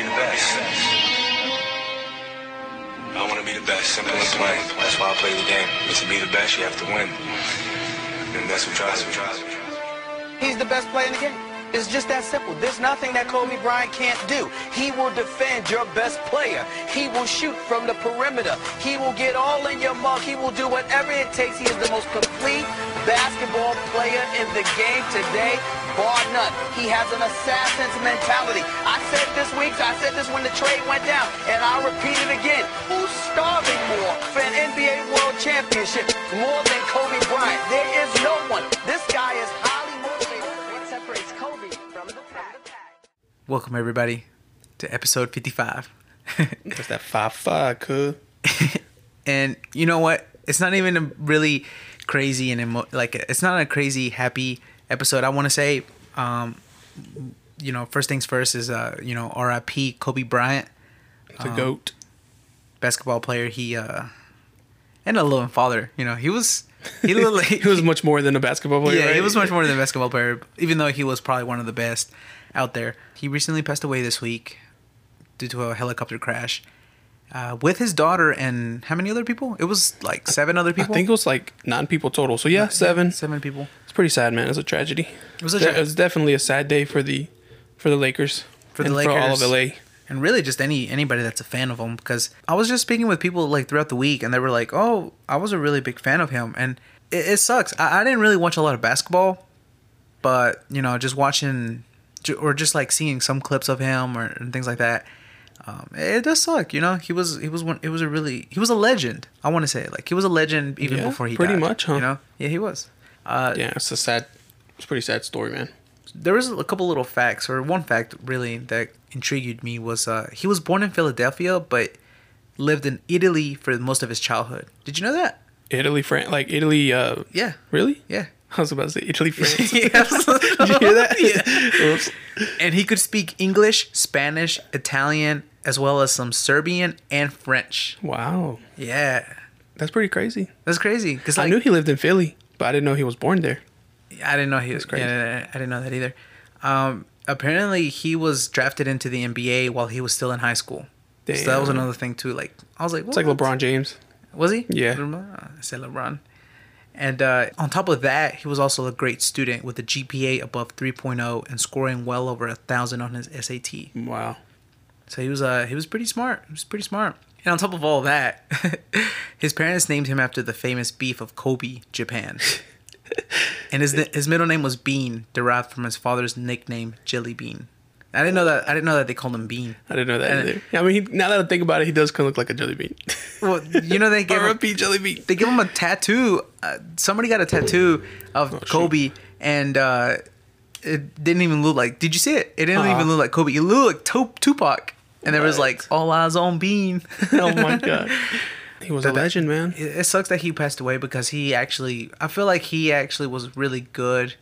be the best. I want to be the best. Simple and plain. That's why I play the game. But to be the best, you have to win. And that's what drives me. He's the best player in the game. It's just that simple. There's nothing that Kobe Bryant can't do. He will defend your best player. He will shoot from the perimeter. He will get all in your mug. He will do whatever it takes. He is the most complete basketball player in the game today, bar none. He has an assassin's mentality. I said this week, I said this when the trade went down, and I'll repeat it again. Who's starving more for an NBA World Championship more than Kobe Bryant? There is no one. This guy is highly motivated. What separates Kobe from the pack? Welcome everybody to episode 55. That's that five five, cuz. and you know what? It's not even a really crazy and emo- like it's not a crazy happy episode. I want to say, um, you know, first things first is uh, you know, R.I.P. Kobe Bryant, The goat. basketball player. He uh, and a loving father. You know, he was he, He was much more than a basketball player. yeah, he was much more than a basketball player, even though he was probably one of the best out there. He recently passed away this week due to a helicopter crash uh, with his daughter and how many other people? It was like seven other people. I think it was like nine people total. So yeah, seven. Seven people. It's pretty sad, man. It's a tragedy. It was a tra- it was definitely a sad day for the for the Lakers. For the and for all of Lakers. LA. and really just any anybody that's a fan of him because I was just speaking with people like throughout the week and they were like, "Oh, I was a really big fan of him," and it, it sucks. I, I didn't really watch a lot of basketball, but you know, just watching or just like seeing some clips of him or and things like that. Um, it does suck, you know. He was he was one. It was a really he was a legend. I want to say like he was a legend even Yeah, before he died. pretty died, much, huh? You know, yeah, he was. Uh, Yeah, it's a sad. It's a pretty sad story, man. there was a couple little facts or one fact really that intrigued me was uh, he was born in Philadelphia but lived in Italy for most of his childhood. Did you know that? Italy, France, like Italy. Uh, Yeah. really? Yeah. I was about to say Italy, France. Yeah. Did you hear that? Yeah. Oops. And he could speak English, Spanish, Italian, as well as some Serbian and French. Wow, Yeah. that's pretty crazy. That's crazy because I knew he lived in Philly, but I didn't know he was born there. I didn't know he was crazy. Yeah, I didn't know that either. Um, apparently, he was drafted into the NBA while he was still in high school. So that was another thing too. Like I was like, It's like LeBron James. Was he? Yeah. LeBron? I said LeBron. And uh, on top of that, he was also a great student with a GPA above 3.0 and scoring well over a thousand on his SAT. Wow. So he was uh he was pretty smart. He was pretty smart. And on top of all that, his parents named him after the famous beef of Kobe, Japan. and his his middle name was Bean, derived from his father's nickname Jelly Bean. I didn't know that. I didn't know that they called him Bean. I didn't know that And- either. I mean, he, now that I think about it, he does kind of look like a jelly bean. Well, you know they gave him, jelly bean. they give him a tattoo. Uh, somebody got a tattoo of Oh, shoot. Kobe, and uh, it didn't even look like. Did you see it? It didn't Uh-uh. even look like Kobe. It looked like Tupac, and there was like all eyes on Bean. oh my god. He was a But that- legend, man. it, it sucks that he passed away because he actually. I feel like he actually was really good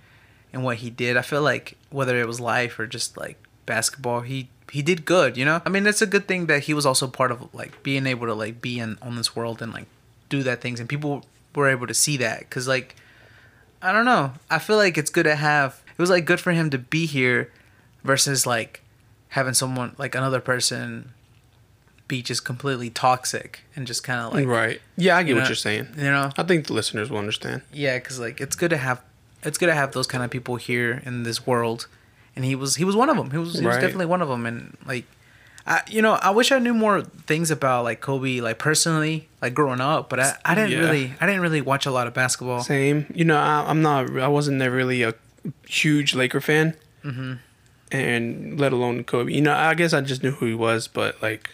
in what he did. I feel like whether it was life or just like basketball, he he did good. You know, I mean, it's a good thing that he was also part of like being able to like be in on this world and like do that things, and people were able to see that because like I don't know. I feel like it's good to have. It was like good for him to be here, versus like having someone like another person be just completely toxic and just kind of like right. Yeah, I get you what know- you're saying. You know, I think the listeners will understand. yeah, because like it's good to have it's good to have those kind of people here in this world, and he was he was one of them. He was he was definitely one of them, and like. I, you know, I wish I knew more things about like Kobe, like personally, like growing up. But I, I didn't Yeah. really, I didn't really watch a lot of basketball. Same. You know, I, I'm not. I wasn't never really a huge Laker fan, mm-hmm. And let alone Kobe. You know, I guess I just knew who he was, but like,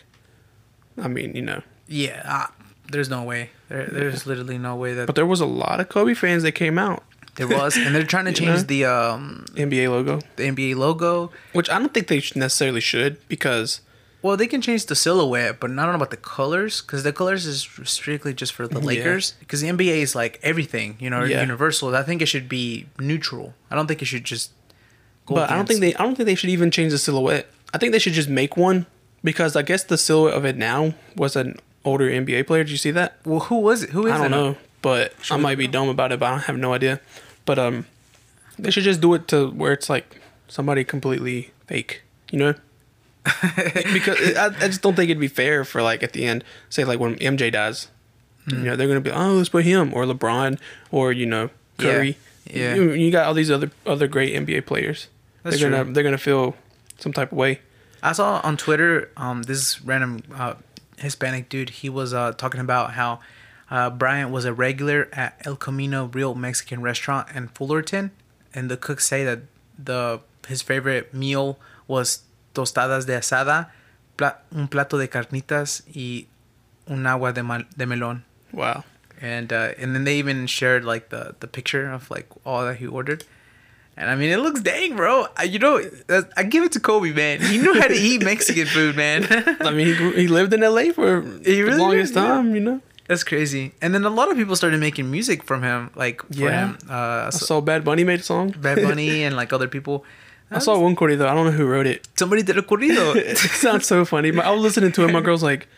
I mean, you know, Yeah, ah, there's no way. There, there's literally no way that but there was a lot of Kobe fans that came out. there was, and they're trying to change know? the um NBA logo, the NBA logo. which I don't think they necessarily should because Well, they can change the silhouette, but I don't know about the colors because the colors is strictly just for the Lakers. Because the NBA is like everything, you know, Yeah. universal. I think it should be neutral. I don't think it should just. Go but I don't think they I don't think they should even change the silhouette. I think they should just make one because I guess the silhouette of it now was an older NBA player. Did you see that? Well, who was it? Who is it? I don't it? know, but I might be dumb about it, but I have no idea. But um, they should just do it to where it's like somebody completely fake, you know? because it, I, I just don't think it'd be fair for like at the end, say like when MJ dies, you know they're gonna be oh let's put him or LeBron or you know Yeah. Curry. Yeah. You, you got all these other other great NBA players. That's they're gonna they're gonna feel some type of way. I saw on Twitter, um, this random uh, Hispanic dude. He was uh, talking about how uh, Bryant was a regular at El Camino Real Mexican Restaurant in Fullerton, and the cooks say that the his favorite meal was tostadas de asada, pla- un plato de carnitas y un agua de, mal- de melón. Wow. And uh, and then they even shared like the the picture of like all that he ordered. And I mean, it looks dang, bro. I, you know, I give it to Kobe, man. He knew how to eat Mexican food, man. I mean, he, he lived in LA for He really the longest did, yeah. time, you know. That's crazy. And then a lot of people started making music from him, like for Yeah. him. Uh, I so saw Bad Bunny made a song. Bad Bunny and like other people. I saw one corrido. I don't know who wrote it. Somebody did a corrido. it sounds so funny. My- I was listening to it. My girl's like, "What the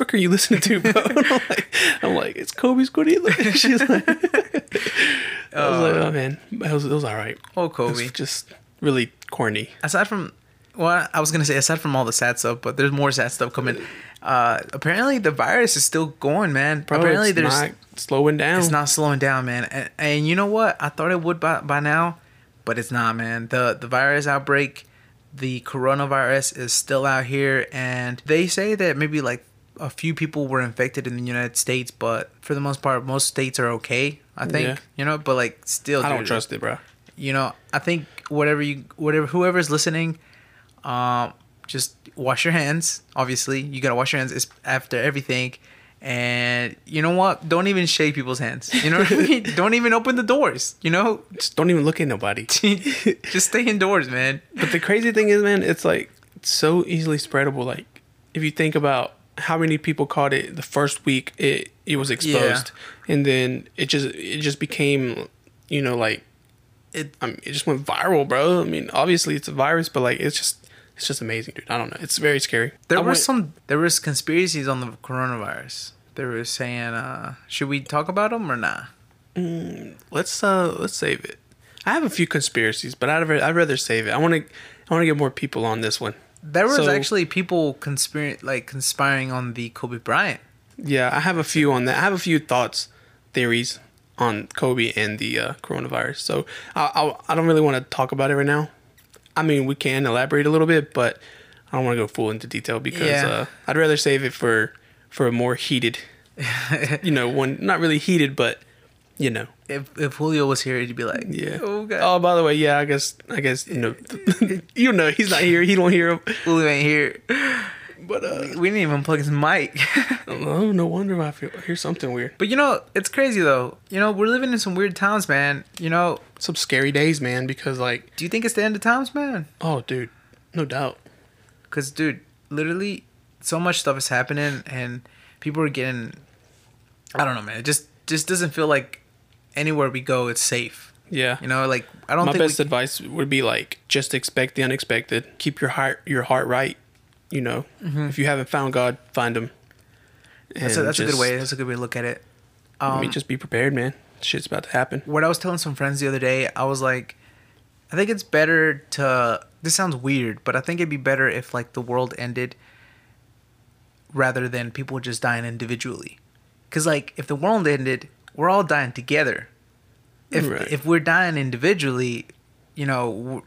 frick are you listening to, bro?" I'm like, I'm like, "It's Kobe's corrido." She's like, I was like, "Oh man, it was, it was all right." oh, Kobe. just really corny. aside from well i was gonna say aside from all the sad stuff but there's more sad stuff coming uh apparently the virus is still going man Bro, apparently there's not slowing down. it's not slowing down man and, and you know what i thought it would by, by now but it's not man the the virus outbreak the coronavirus is still out here and they say that maybe like a few people were infected in the united states but for the most part most states are okay i think Yeah. you know but like still I don't trust it, bro. you know i think whatever you whatever whoever's listening um just wash your hands obviously you gotta wash your hands after everything and you know what don't even shake people's hands you know what i mean don't even open the doors you know Just don't even look at nobody. just stay indoors man But the crazy thing is, man, it's like it's so easily spreadable. Like if you think about how many people caught it the first week it it was exposed, and then it just it just became, you know, like it I mean, it just went viral, bro. I mean, obviously it's a virus, but like it's just it's just amazing, dude. I don't know. It's very scary. there I were went- some there was conspiracies on the coronavirus they were saying uh should we talk about them or not Let's uh let's save it. I have a few conspiracies, but I'd rather, I'd rather save it. I want to I want to get more people on this one. There was So- actually people conspiring like conspiring on the kobe bryant Yeah, I have a few on that. I have a few thoughts, theories on Kobe and the uh, coronavirus. So I, I, I don't really want to talk about it right now. I mean, we can elaborate a little bit, but I don't want to go full into detail because Yeah. uh, I'd rather save it for for a more heated, you know, one not really heated, but you know, if if Julio was here, he'd be like, yeah. oh god, Oh, by the way, yeah, I guess I guess you know, you know, he's not here. He don't hear him. Julio ain't here. But uh, We didn't even plug his mic. oh, no wonder I feel I hear something weird. but you know, it's crazy though. You know, we're living in some weird times, man. You know, Some scary days, man. Because like, do you think it's the end of times, man? oh, dude, no doubt. Cause, dude, literally, so much stuff is happening, and people are getting. I don't know, man. It just just doesn't feel like anywhere we go, it's safe. Yeah. You know, like I don't My think best we, advice would be like just expect the unexpected. Keep your heart your heart right. You know, if you haven't found God, find him. Mm-hmm. that's a, that's a good way. That's a good way to look at it. I Um, mean, just be prepared, man. Shit's about to happen. what I was telling some friends the other day, I was like, I think it's better to. This sounds weird, but I think it'd be better if like the world ended rather than people just dying individually. Cause like if the world ended, we're all dying together. If Right. if we're dying individually, you know, we're,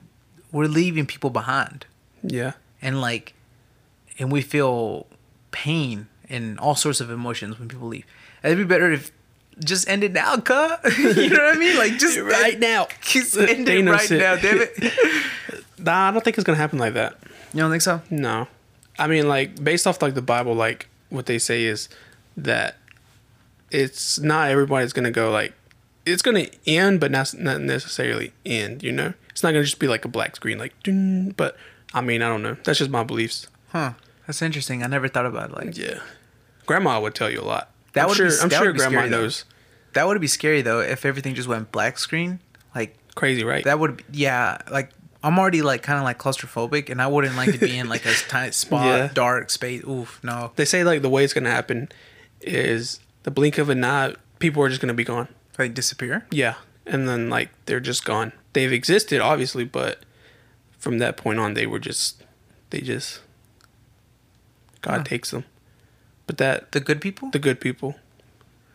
we're leaving people behind, Yeah. and like, and we feel pain and all sorts of emotions when people leave. It'd be better if just end it now, cuh. you know what I mean? Like just Right now. Just end it right now, damn it. Nah, I don't think it's gonna happen like that. You don't think so? No. I mean, like based off like the Bible, like what they say is that it's not everybody's gonna go like it's gonna end, but not not necessarily end. You know, it's not gonna just be like a black screen, like. But I mean, I don't know. That's just my beliefs. Huh. That's interesting. I never thought about it like Yeah, Grandma would tell you a lot. That I'm would sure. be- I'm that sure would Grandma scary, knows. that would be scary though if everything just went black screen. Like Crazy, right? that would yeah, like I'm already like kind of like claustrophobic and I wouldn't like to be in like a tight spot, Yeah. dark space. Oof, no. they say like the way it's gonna happen is the blink of an eye, people are just gonna be gone. Like disappear? Yeah, and then like they're just gone. They've existed obviously, but from that point on, they were just they just God takes them. But that The good people. the good people.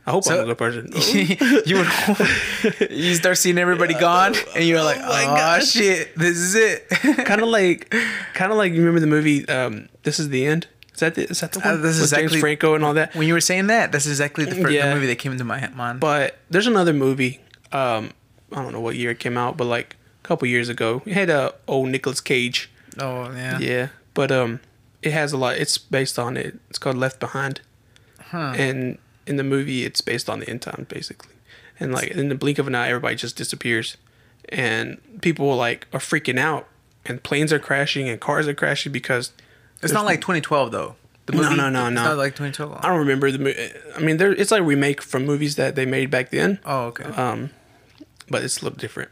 I hope I'm So- a good person. you would you start seeing everybody gone, and you're like, Oh my oh God." shit, this is it. kind of like, kind of like you remember the movie. Um, this is the end. Is that the, is that the Uh, one? this is With James Franco and all that. when you were saying that, that's exactly the first Yeah. movie that came into my mind. But there's another movie. Um, I don't know what year it came out, but like a couple years ago, it had a old Nicolas Cage. oh yeah, Yeah, but um, it has a lot. It's based on it. It's called Left Behind, Huh. and in the movie, it's based on the end time basically. And like in the blink of an eye, everybody just disappears, and people like are freaking out, and planes are crashing and cars are crashing because it's not like 2012 though. The No, movie, no, no, it's no. not like 2012. I don't remember the movie. I mean, there it's like a remake from movies that they made back then, oh, okay. um, but it's a little different.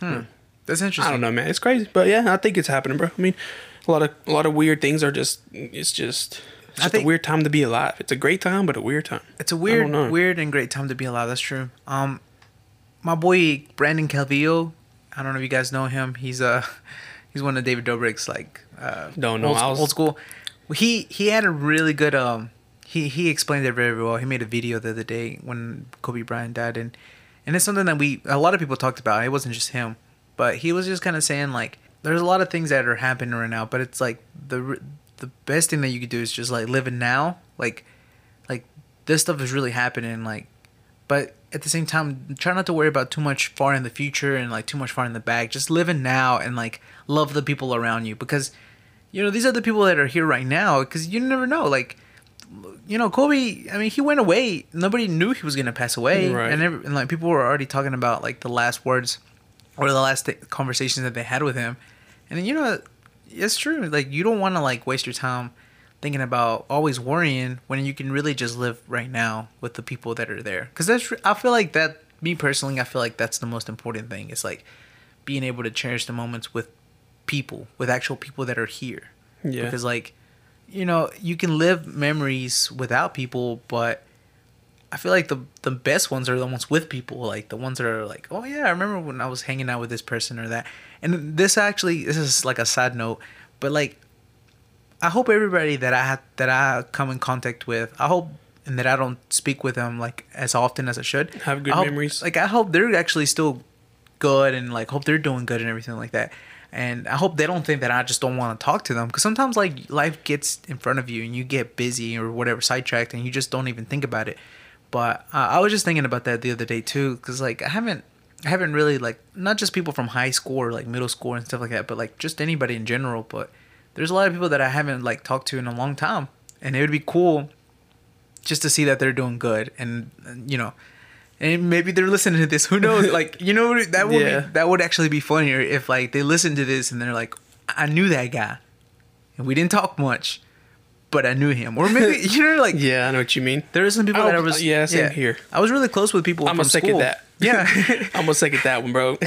That's interesting. I don't know, man. It's crazy, but yeah, I think it's happening, bro. I mean, a lot of a lot of weird things are just. It's just. It's just think- a weird time to be alive. It's a great time, but a weird time. It's a weird, weird and great time to be alive. That's true. Um, my boy Brandon Calvillo. I don't know if you guys know him. He's uh he's one of David Dobrik's like uh Don't know. old, I was- old school. He he had a really good um he he explained it very well. He made a video the other day when Kobe Bryant died and and it's something that we a lot of people talked about. It wasn't just him, but he was just kind of saying like there's a lot of things that are happening right now, but it's like the the best thing that you could do is just like living now, like like this stuff is really happening like but at the same time try not to worry about too much far in the future and like too much far in the back. Just live in now and like love the people around you because you know these are the people that are here right now because you never know like you know kobe i mean he went away. Nobody knew he was gonna pass away. Right. and, every, and like people were already talking about like the last words or the last th- conversations that they had with him. And you know it's true. Like you don't want to like waste your time thinking about always worrying when you can really just live right now with the people that are there because that's i feel like that me personally i feel like that's the most important thing it's like being able to cherish the moments with people with actual people that are here Yeah. because like you know you can live memories without people but I feel like the the best ones are the ones with people, like the ones that are like, oh yeah, I remember when I was hanging out with this person or that. And this actually, this is like a side note, but like, I hope everybody that I that I come in contact with, I hope and that I don't speak with them like as often as I should. Have good hope- memories. Like I hope they're actually still good and like hope they're doing good and everything like that. And I hope they don't think that I just don't want to talk to them because sometimes like life gets in front of you and you get busy or whatever sidetracked and you just don't even think about it. But uh, I was just thinking about that the other day too because like I haven't I haven't really like not just people from high school or like middle school and stuff like that, but like just anybody in general. But there's a lot of people that I haven't like talked to in a long time, and it would be cool just to see that they're doing good and you know and maybe they're listening to this who knows like you know that would Yeah. be, that would actually be funnier if like they listen to this and they're like i knew that guy and we didn't talk much but i knew him or maybe you know like Yeah, I know what you mean. there are some people Oh, that i oh, was yeah, same here. i was really close with people I'm gonna second school. that. yeah I'm gonna second that one, bro.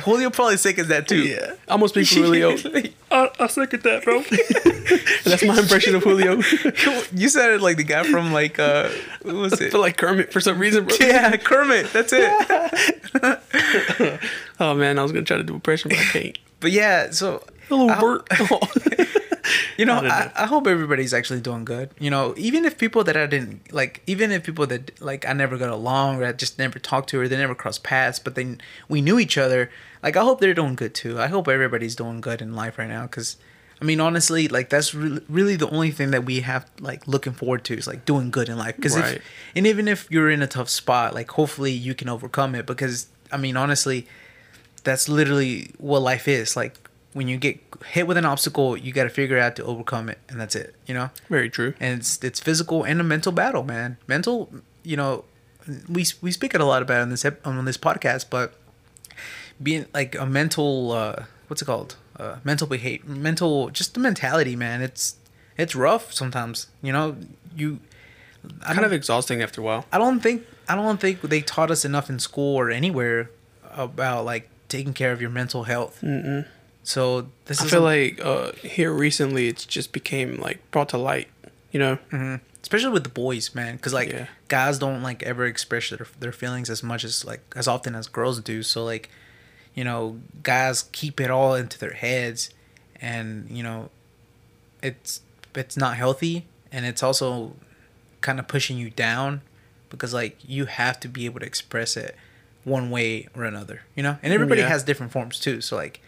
Julio probably seconds that too Yeah, I'm gonna speak for Julio. I, I second that, bro. That's my impression of Julio. you sounded like the guy from like uh what was I it feel like Kermit for some reason, bro. yeah kermit that's it Oh man, I was gonna try to do impression, but I can't. but yeah so Hello, I- Bert. You know, I. I, hope everybody's actually doing good. You know, even if people that I didn't like, even if people that like I never got along or I just never talked to or they never crossed paths, but then we knew each other. Like, I hope they're doing good too. I hope everybody's doing good in life right now. Because, I mean, honestly, like that's really, really the only thing that we have like looking forward to is like doing good in life. Because Right. if and even if you're in a tough spot, like hopefully you can overcome it. Because I mean, honestly, that's literally what life is. Like when you get hit with an obstacle, you got to figure out to overcome it, and that's it. You know, Very true. and it's it's physical and a mental battle, man. Mental, you know, we we speak it a lot about on this on this podcast, but being like a mental, uh, what's it called? Uh, mental behavior, mental, just the mentality, man. It's it's rough sometimes. You know, you. I Kind of exhausting after a while. I don't think I don't think they taught us enough in school or anywhere about like taking care of your mental health. Mm-mm. So this I is feel a- like uh, here recently it's just became like brought to light. You know, especially with the boys, man, because like Yeah. guys don't like ever express their their feelings as much as like as often as girls do. So like, you know, guys keep it all into their heads, and you know, it's it's not healthy and it's also kind of pushing you down because like you have to be able to express it one way or another, you know? And everybody Yeah. has different forms too. So like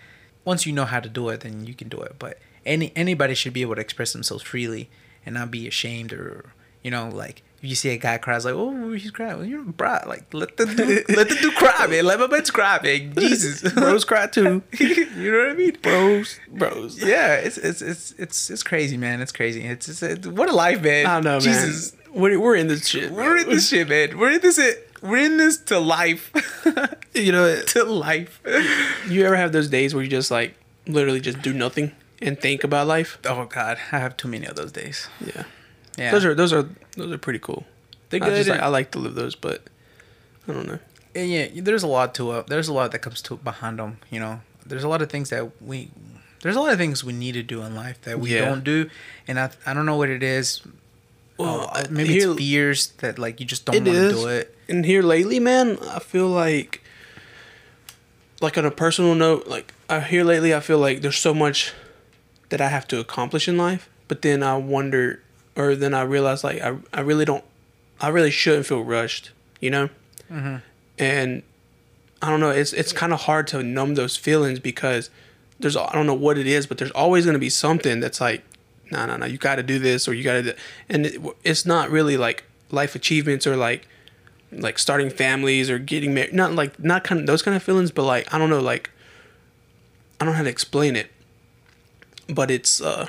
once you know how to do it, then you can do it. But any anybody should be able to express themselves freely and not be ashamed or you know like if you see a guy cries like oh he's crying. Well, you know bro like let the dude, let the dude cry man. Let my man cry man. Jesus. Bros cry too. you know what I mean? Bros, bros. yeah it's it's it's it's it's crazy man. It's crazy. It's, it's, it's what a life man. I don't know, Jesus. Man. We're, we're in this shit. we're in this shit man. We're in this we're in this to life You know, to life you ever have those days where you just like literally just do nothing and think about life? oh god I have too many of those days Yeah. yeah Those are those are those are pretty cool. they're I just like, I like to live those, but I don't know. And yeah, there's a lot to it. There's a lot that comes to behind them. You know, there's a lot of things that we, there's a lot of things we need to do in life that we Yeah. don't do, and I, I don't know what it is. Well, Uh, maybe here- it's fears that like you just don't want to do it. And here lately, man, I feel like, like on a personal note, like I here lately, I feel like there's so much that I have to accomplish in life. But then I wonder, or then I realize like I, I really don't, I really shouldn't feel rushed, you know. Mm-hmm. And I don't know. It's it's kind of hard to numb those feelings because there's I don't know what it is, but there's always gonna be something that's like, no, no, no, you got to do this or you got to, and it, it's not really like life achievements or like like starting families or getting married. Not like not kind of those kind of feelings, but like I don't know, like I don't know how to explain it, but it's uh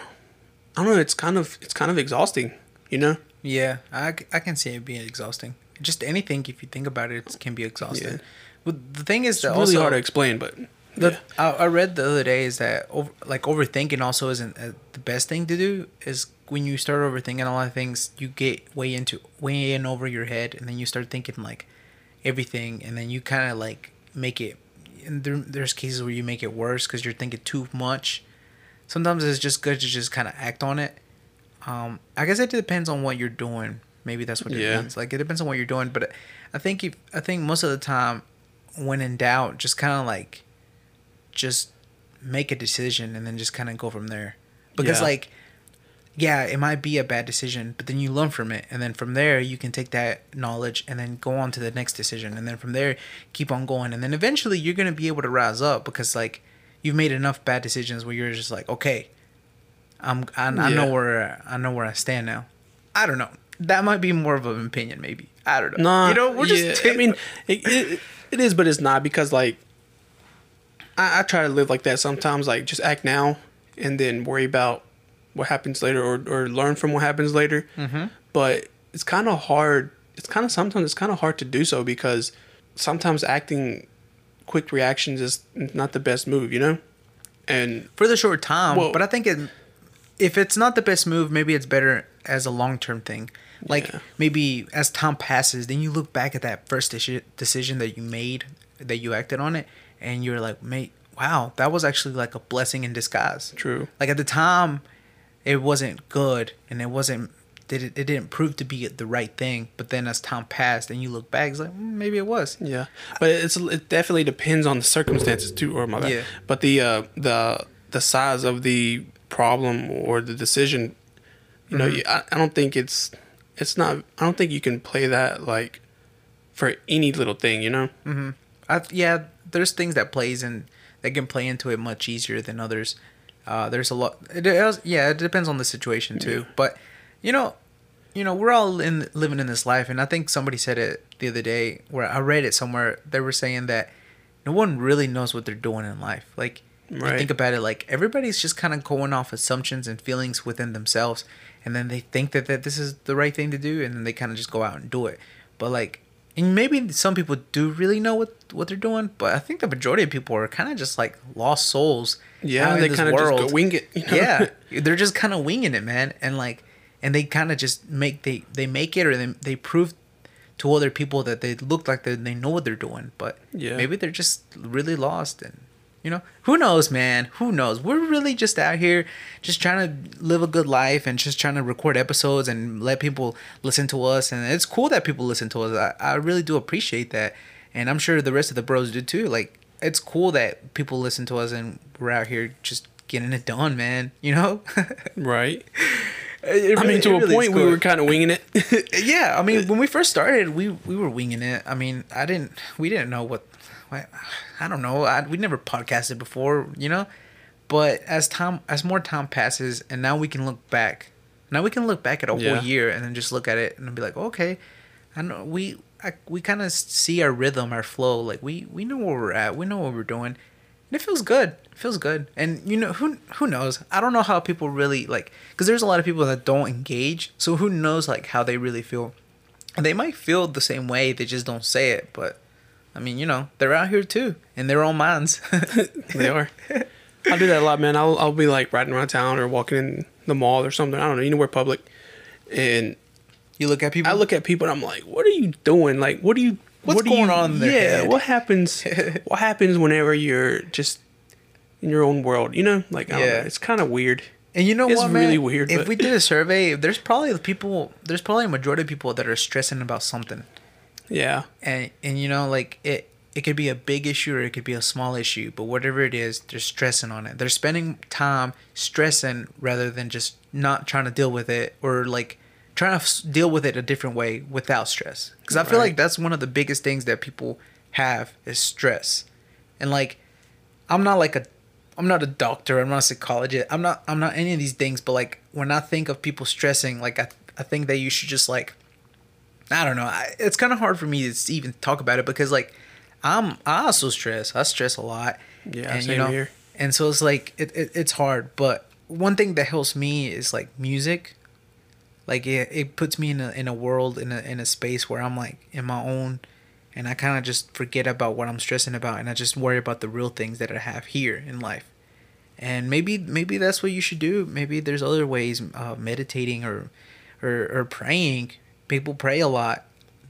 I don't know. It's kind of it's kind of exhausting, you know. Yeah, I, I can see it being exhausting. Just anything, if you think about it, it can be exhausting. Yeah. But the thing is It's really also hard to explain, but The, yeah. I, I read the other day is that over, like overthinking also isn't uh, the best thing to do. Is when you start overthinking a lot of things, you get way into way in over your head, and then you start thinking like everything, and then you kind of like make it. And there, there's cases where you make it worse because you're thinking too much. Sometimes it's just good to just kind of act on it. Um, I guess it depends on what you're doing. Maybe that's what it Yeah. means. Like it depends on what you're doing, but I think if I think most of the time, when in doubt, just kind of like just make a decision and then just kind of go from there. Because Yeah. like yeah, it might be a bad decision, but then you learn from it and then from there you can take that knowledge and then go on to the next decision and then from there keep on going and then eventually you're going to be able to rise up because like you've made enough bad decisions where you're just like, okay, I'm I, I know where I know where I stand now. I don't know. That might be more of an opinion maybe. I don't know. Nah, you know, we're just yeah, I mean, it, it, it is, but it's not because like I, I try to live like that sometimes. Like just act now and then worry about what happens later, or or learn from what happens later. Mm-hmm. But it's kind of hard. It's kind of sometimes it's kind of hard to do so because sometimes acting quick reactions is not the best move, you know. And for the short time. Well- but I think it, if it's not the best move, maybe it's better as a long term thing. Like Yeah. maybe as time passes, then you look back at that first deci- decision that you made, that you acted on it, and you're like, mate, wow, that was actually like a blessing in disguise. True. Like at the time, it wasn't good, and it wasn't. Did it, it didn't prove to be the right thing, but then as time passed and you look back, it's like mm, maybe it was. Yeah, but it's it definitely depends on the circumstances too, or my bad. Yeah. But the uh, the the size of the problem or the decision, you know, you, I, I don't think it's it's not. I don't think you can play that like for any little thing, you know. I, yeah, there's things that plays and that can play into it much easier than others. Uh, there's a lot. It, it, yeah, it depends on the situation too. But you know, you know, we're all in living in this life, and I think somebody said it the other day where I read it somewhere. They were saying that no one really knows what they're doing in life. Like, you Right. think about it, like everybody's just kind of going off assumptions and feelings within themselves, and then they think that, that this is the right thing to do, and then they kind of just go out and do it. But like, and maybe some people do really know what what they're doing, but I think the majority of people are kind of just like lost souls. Yeah, they kind of just go wing it. You know? Yeah, they're just kind of winging it, man, and like, and they kind of just make they they make it or they they prove to other people that they look like they they know what they're doing, but Yeah. maybe they're just really lost and. You know, who knows, man? Who knows? We're really just out here, just trying to live a good life and just trying to record episodes and let people listen to us. And it's cool that people listen to us. I, I really do appreciate that, and I'm sure the rest of the bros do too. Like, it's cool that people listen to us and we're out here just getting it done, man. You know. Right. It I mean, to a really point, is we were kind of winging it. yeah i mean when we first started we we were winging it i mean i didn't we didn't know what I, I don't know. I, we never podcasted before you know? But as time as more time passes and now we can look back now we can look back at a Yeah. whole year and then just look at it and be like okay i know we I, we kind of see our rhythm our flow like we we know where we're at we know what we're doing. And it feels good it feels good. And you know who who knows? I don't know how people really like because there's a lot of people that don't engage so who knows like how they really feel. They might feel the same way they just don't say it but i mean you know they're out here too in their own minds they are. I do that a lot, man. I'll I'll be like riding around town or walking in the mall or something. I don't know, anywhere public, and you look at people I look at people and I'm like, "What are you doing? Like, what are you? What's what are you- going on their Yeah, head? what happens? what happens whenever you're just in your own world? You know, like I don't Yeah. know, it's kind of weird. And you know It's what, man? really weird, If but- we did a survey, there's probably people. There's probably a majority of people that are stressing about something, Yeah, and and you know, like it. It could be a big issue or it could be a small issue, but whatever it is, they're stressing on it. They're spending time stressing rather than just not trying to deal with it or like trying to deal with it a different way without stress. Because I feel Right. like that's one of the biggest things that people have is stress, and like I'm not like a I'm not a doctor, I'm not a psychologist, I'm not I'm not any of these things, but like when I think of people stressing, like I I think that you should just like I don't know. I, it's kind of hard for me to even talk about it because like I'm I also stress. I stress a lot. Yeah, same here. And so it's like it, it it's hard, but one thing that helps me is like music. Like it, it puts me in a in a world in a in a space where I'm like in my own and I kind of just forget about what I'm stressing about and I just worry about the real things that I have here in life. And maybe maybe that's what you should do. Maybe there's other ways, uh, meditating or, or or praying. People pray a lot.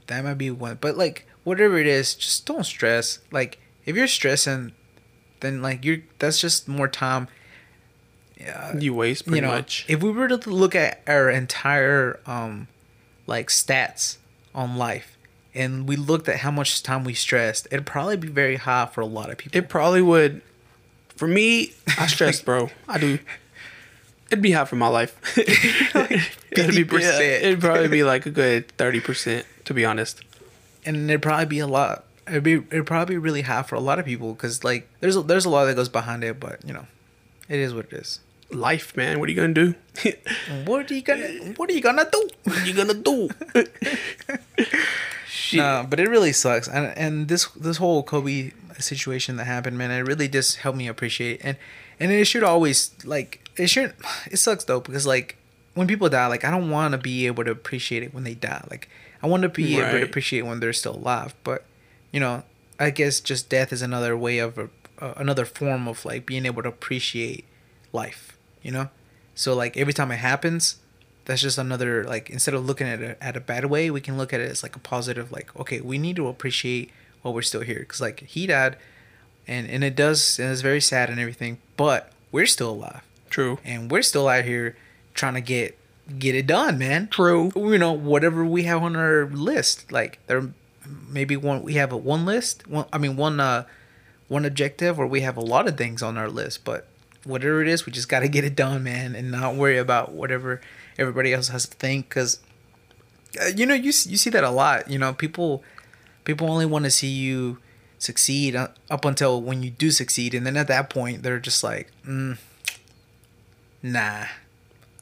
That might be one. But like whatever it is, just don't stress. Like if you're stressing, then like you're that's just more time. Yeah, you waste pretty you know, much. if we were to look at our entire um like stats on life and we looked at how much time we stressed, it'd probably be very high for a lot of people. It probably would. For me, I stress, bro. I do. It'd be high for my life. it'd, be, 50%. yeah, it'd probably be like a good thirty percent, to be honest. and it'd probably be a lot. It'd be it'd probably be really high for a lot of people because like there's a, there's a lot that goes behind it, but you know, it is what it is. Life, man. What are you gonna do? What are you gonna What are you gonna do? what are you gonna do? Shit. No, but it really sucks, and and this this whole Kobe situation that happened, man, it really just helped me appreciate and and it should always like it shouldn't. It sucks though because like when people die, like I don't want to be able to appreciate it when they die. Like I want to be able to Right. appreciate when they're still alive, but you know, I guess just death is another way of uh, another form of like being able to appreciate life. You know, so like every time it happens, that's just another like instead of looking at it at a bad way we can look at it as like a positive like okay we need to appreciate while we're still here because like he died and and it does and it's very sad and everything but we're still alive True. and we're still out here trying to get get it done man True. you know whatever we have on our list like there maybe one we have a one list one i mean one uh one objective or we have a lot of things on our list but whatever it is we just got to get it done man and not worry about whatever everybody else has to think because uh, you know you, you see that a lot you know people people only want to see you succeed uh, up until when you do succeed and then at that point they're just like mm, nah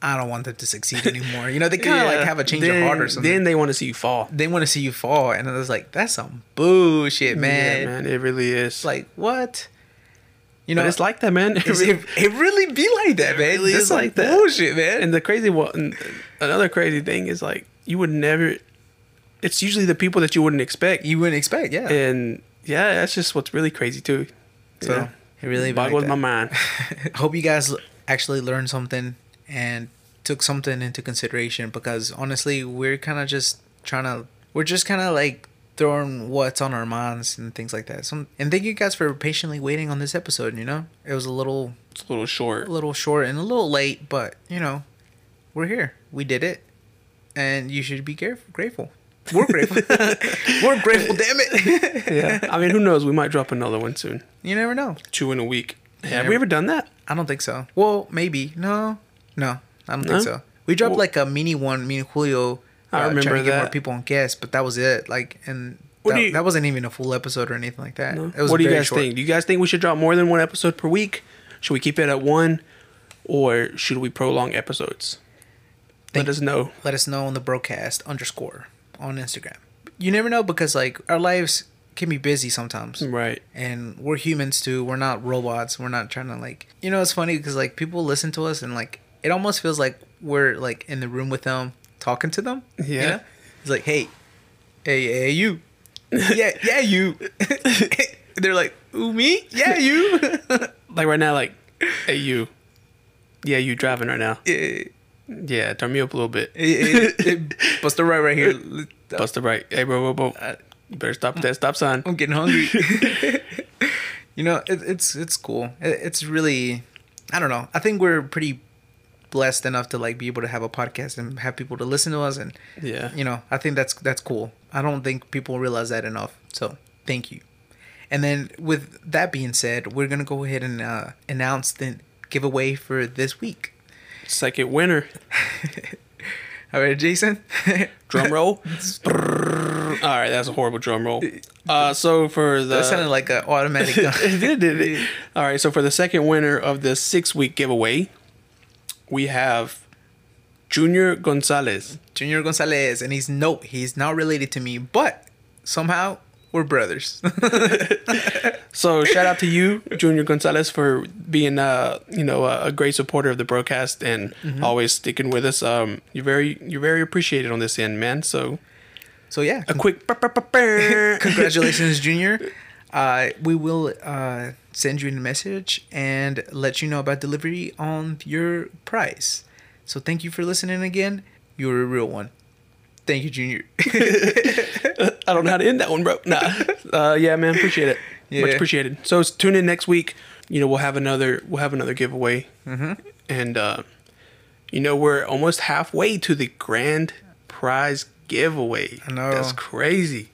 i don't want them to succeed anymore you know they kind of like have a change then, of heart or something Then they want to see you fall. they want to see you fall and it's like that's some bullshit man, Yeah, man. It really is. like what you but know it's like that, man. It really- it, it really be like that man really That's is some like that. bullshit man and the crazy one, another crazy thing is like you would never. It's usually the people that you wouldn't expect, you wouldn't expect yeah and yeah, that's just what's really crazy too. so Yeah. it really be like boggles my mind. hope you guys actually learned something and took something into consideration because honestly we're kind of just trying to we're just kind of like throwing what's on our minds and things like that Some, and thank you guys for patiently waiting on this episode you know it was a little It's a little short. a little short and a little late but you know we're here we did it and you should be caref- grateful we're grateful we're grateful damn it yeah, I mean, who knows? We might drop another one soon. you never know Two in a week. Yeah. Have we ever done that? I don't think so. Well, maybe. No, no, I don't No? think so. We dropped Well- like a mini one, me and Julio. I uh, remember trying to get more people on guests, but that was it. Like, and that, you- that wasn't even a full episode or anything like that. No? It was What do you guys short. think? Do you guys think we should drop more than one episode per week? Should we keep it at one, or should we prolong episodes? Think- Let us know. Let us know on the broadcast underscore on Instagram. You never know because like our lives can be busy sometimes. Right. and we're humans too. We're not robots. We're not trying to like you know it's funny because like people listen to us and like it almost feels like we're like in the room with them talking to them. you Yeah. know? It's like hey, hey, hey, you, yeah, yeah, you. They're like, ooh, me, yeah, you. Like right now, like, hey you, yeah, you driving right now? yeah, Yeah, turn me up a little bit. Bust the right right here. Bust the right. Hey, bro, bro, bro. Uh, You better stop at that stop sign. I'm getting hungry. you know, it, it's it's cool. It, it's really, I don't know. I think we're pretty blessed enough to like be able to have a podcast and have people to listen to us, and Yeah. you know, I think that's that's cool. I don't think people realize that enough. So thank you. And then with that being said, we're gonna go ahead and uh, announce the giveaway for this week. Second winner. All right, Jason. Drum roll. All right, that's a horrible drum roll. Uh, so for the that sounded like an automatic gun. it did, did it? All right, so for the second winner of the six week giveaway, we have Junior Gonzalez. Junior Gonzalez, and he's nope, he's not related to me, but somehow we're brothers. So shout out to you, Junior Gonzalez, for being uh you know a, a great supporter of the broadcast and always sticking with us. Um, you're very you're very appreciated on this end, man. So so yeah, a quick congratulations. congratulations, Junior. Uh, we will uh, send you a message and let you know about delivery on your price. So thank you for listening again. You're a real one. Thank you, Junior. I don't know how to end that one, bro. Nah. Uh, yeah, man, appreciate it. Much appreciated. So tune in next week. You know, we'll have another we'll have another giveaway. Mm-hmm. And uh, you know, we're almost halfway to the grand prize giveaway. I know. That's crazy.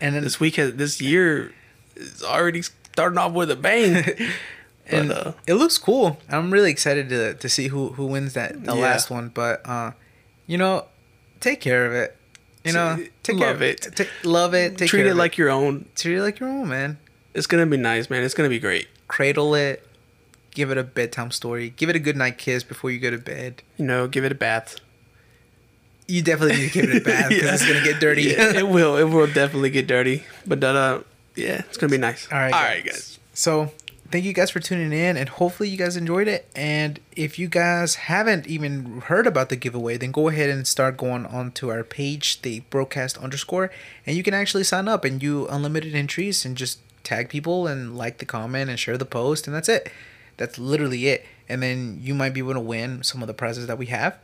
and then This week has this year is already starting off with a bang. but and uh, it looks cool. I'm really excited to to see who who wins that the Yeah. last one. But uh, you know, take care of it. You know, T- take care love of it. Ta- love it. Take treat care it like your own. treat it like your own man. It's gonna be nice, man. It's gonna be great. Cradle it. Give it a bedtime story. Give it a good night kiss before you go to bed. You know, give it a bath. You definitely need to give it a bath because Yeah. it's gonna get dirty. Yeah, it will. It will definitely get dirty. But uh, yeah, it's gonna be nice. All right, All guys. right, guys. So, thank you guys for tuning in, and hopefully you guys enjoyed it. And if you guys haven't even heard about the giveaway, then go ahead and start going onto our page, the broadcast underscore, and you can actually sign up and you unlimited entries and just tag people and like the comment and share the post, and that's it. That's literally it. And then you might be able to win some of the prizes that we have.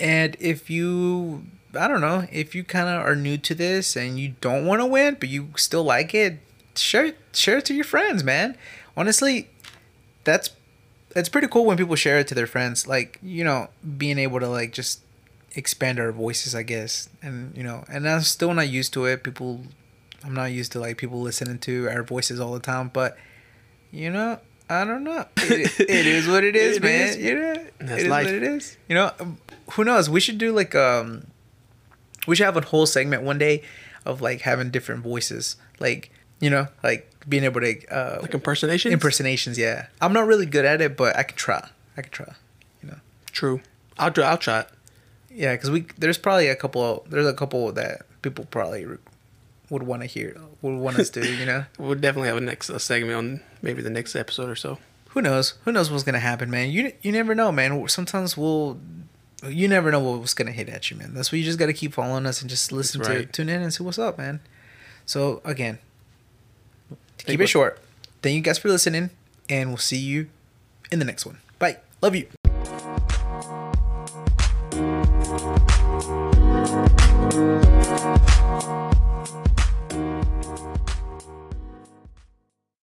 And if you, I don't know, if you kind of are new to this and you don't want to win, but you still like it, share share it to your friends, man. Honestly, that's it's pretty cool when people share it to their friends. Like you know, being able to like just expand our voices, I guess, and you know, and I'm still not used to it. People, I'm not used to like people listening to our voices all the time, but you know. I don't know. It, it is what it is, It man. is. You know, That's it is life. what it is. You know, um, who knows? We should do like um, we should have a whole segment one day of like having different voices, like you know, like being able to uh, Like impersonations. impersonations. Yeah, I'm not really good at it, but I can try. I can try. You know, True. I'll try. I'll try it. yeah, because we there's probably a couple. There's a couple that people probably would want to hear, would want us to. You know, We'll definitely have a next a segment on maybe the next episode or so. who knows? Who knows what's gonna happen, man? You you never know, man. Sometimes we'll. You never know what's gonna hit at you, man. That's why you just gotta keep following us and just listen That's to right. tune in and see what's up, man. So again, to keep it short. Thank you guys for listening, and we'll see you in the next one. Bye. Love you.